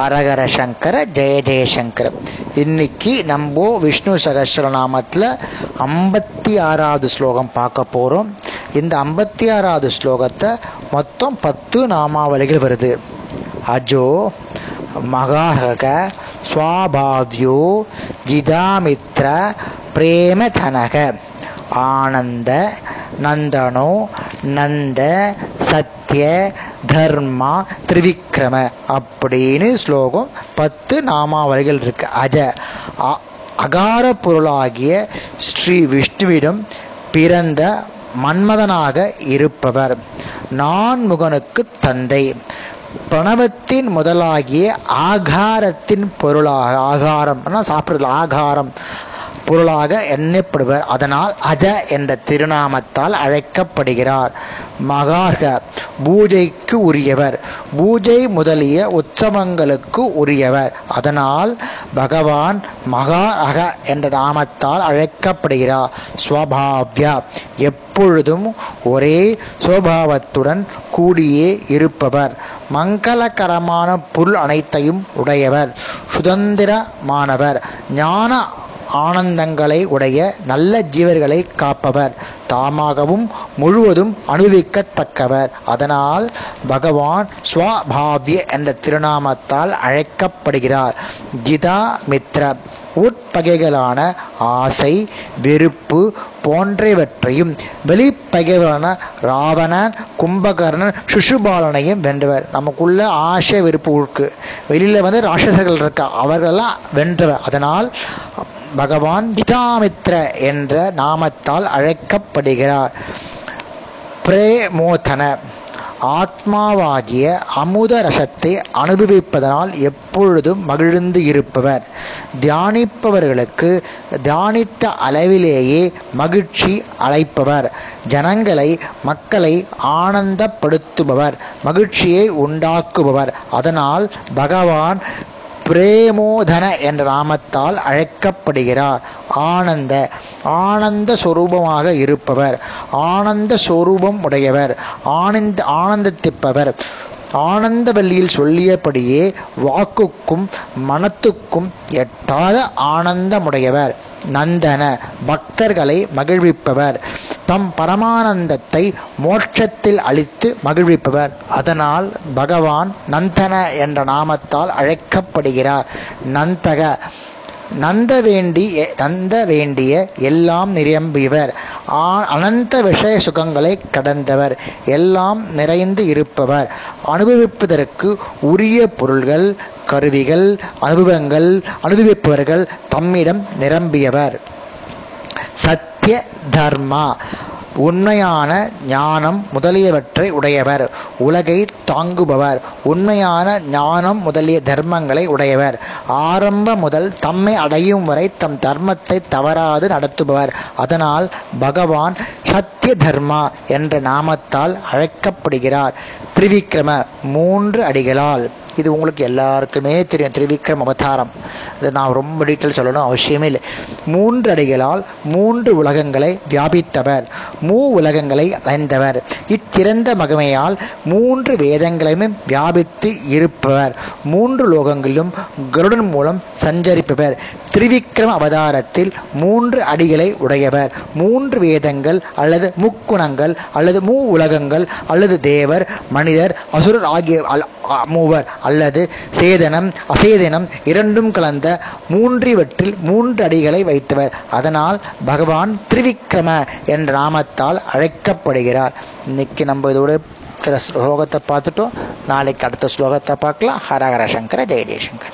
ஹரஹர சங்கர ஜெய ஜெயசங்கர இன்னைக்கு நம்ம விஷ்ணு சகஸ்ரநாமத்தில் ஐம்பத்தி ஆறாவது ஸ்லோகம் பார்க்க போகிறோம் இந்த ஐம்பத்தி ஆறாவது ஸ்லோகத்தை மொத்தம் பத்து நாமாவளிகள் வருது. அஜோ மகாரக சுவாபாவியோ ஜிதாமித்ர பிரேமதனக ஆனந்த நந்தனோ நந்த சத்ய தர்மா திரிவிக்ரம அப்படின்னு ஸ்லோகம் பத்து நாமாவளிகள் இருக்கு. அஜ அகார பொருளாகிய ஸ்ரீ விஷ்ணுவிடம் பிறந்த மன்மதனாக இருப்பவர். நான்முகனுக்கு தந்தை. பிரணவத்தின் முதலாகிய ஆகாரத்தின் பொருளாக ஆகாரம் சாப்பிடுறது ஆகாரம். பொருளாக எண்ணப்படுவர். அதனால் அஜ என்ற திருநாமத்தால் அழைக்கப்படுகிறார். மகார்க பூஜைக்கு உரியவர். பூஜை முதலிய உற்சவங்களுக்கு உரியவர். அதனால் பகவான் மகா அக என்ற நாமத்தால் அழைக்கப்படுகிறார். ஸ்வபாவ்யா எப்பொழுதும் ஒரே சுவாவத்துடன் கூடியே இருப்பவர். மங்களகரமான பொருள் அனைத்தையும் உடையவர். சுதந்திரமானவர். ஞான ஆனந்தங்களை உடைய நல்ல ஜீவர்களை காப்பவர். தாமாகவும் முழுவதும் அனுபவிக்கத்தக்கவர். அதனால் பகவான் ஸ்வாபாவிய என்ற திருநாமத்தால் அழைக்கப்படுகிறார். ஜிதா மித்ர உட்பகைகளான ஆசை வெறுப்பு போன்றவற்றையும் வெளிப்பகைகளான ராவணன் கும்பகர்ணன் சுஷுபாலனையும் வென்றவர். நமக்குள்ள ஆசை வெறுப்பு இருக்கு. வெளியில் வந்து ராட்சசர்கள் இருக்கா? அவர்களெல்லாம் வென்றவர். அதனால் பகவான் பிதாமித்ர என்ற நாமத்தால் அழைக்கப்படுகிறார். பிரேமோதன ஆத்மாவாகிய அமுத ரசத்தை அனுபவிப்பதனால் எப்பொழுதும் மகிழ்ந்து இருப்பவர். தியானிப்பவர்களுக்கு தியானித்த அளவிலேயே மகிழ்ச்சி அழைப்பவர் ஜனங்களை மக்களை ஆனந்தப்படுத்துபவர் மகிழ்ச்சியை உண்டாக்குபவர். அதனால் பகவான் பிரேமோதன என்ற நாமத்தால் அழைக்கப்படுகிறார். ஆனந்த ஆனந்த சொரூபமாக இருப்பவர். ஆனந்த சொரூபம் உடையவர். ஆனந்த ஆனந்தத்திப்பவர் ஆனந்தவல்லியில் சொல்லியபடியே வாக்குக்கும் மனத்துக்கும் எட்டாத ஆனந்தமுடையவர். நந்தன பக்தர்களை மகிழ்விப்பவர். தம் பரமானந்தத்தை மோட்சத்தில் அளித்து மகிழ்விப்பவர். அதனால் பகவான் நந்தன என்ற நாமத்தால் அழைக்கப்படுகிறார். நந்தக. நந்த வேண்டி நந்த வேண்டிய எல்லாம் நிரம்பியவர். அனந்த விஷய சுகங்களை கடந்தவர். எல்லாம் நிறைந்து இருப்பவர். அனுபவிப்பதற்கு உரிய பொருள்கள் கருவிகள் அனுபவங்கள் அனுபவிப்பவர்கள் தம்மிடம் நிரம்பியவர். சத் சத்திய தர்மா உண்மையான ஞானம் முதலியவற்றை உடையவர். உலகை தாங்குபவர் உண்மையான ஞானம் முதலிய தர்மங்களை உடையவர். ஆரம்ப முதல் தம்மை அடையும் வரை தம் தர்மத்தை தவறாது நடத்துபவர். அதனால் பகவான் சத்திய தர்மா என்ற நாமத்தால் அழைக்கப்படுகிறார். திரிவிக்ரம மூன்று அடிகளால். இது உங்களுக்கு எல்லாருக்குமே தெரியும். திரிவிக்ரம் அவதாரம் இது நான் ரொம்ப டீட்டெயில் சொல்லணும் அவசியமே இல்லை. மூன்று அடிகளால் மூன்று உலகங்களை வியாபித்தவர். மூ உலகங்களை அலைந்தவர் இத்திறந்த மகிமையால் மூன்று வேதங்களையுமே வியாபித்து இருப்பவர். மூன்று லோகங்களிலும் கருடன் மூலம் சஞ்சரிப்பவர். திரிவிக்ரம அவதாரத்தில் மூன்று அடிகளை உடையவர். மூன்று வேதங்கள் அல்லது முக்குணங்கள் அல்லது மூ உலகங்கள் அல்லது தேவர் மனிதர் அசுரர் ஆகிய மூவர் அல்லது சேதனம் அசேதனம் இரண்டும் கலந்த மூன்றிவற்றில் மூன்று அடிகளை வைத்தவர். அதனால் பகவான் திருவிக்கிரம என்ற நாமத்தால் அழைக்கப்படுகிறார். இன்னைக்கு நம்ம இதோட சில ஸ்லோகத்தை பார்த்துட்டோம். நாளைக்கு அடுத்த ஸ்லோகத்தை பார்க்கலாம். ஹரஹர சங்கர ஜெய ஜெயசங்கர்.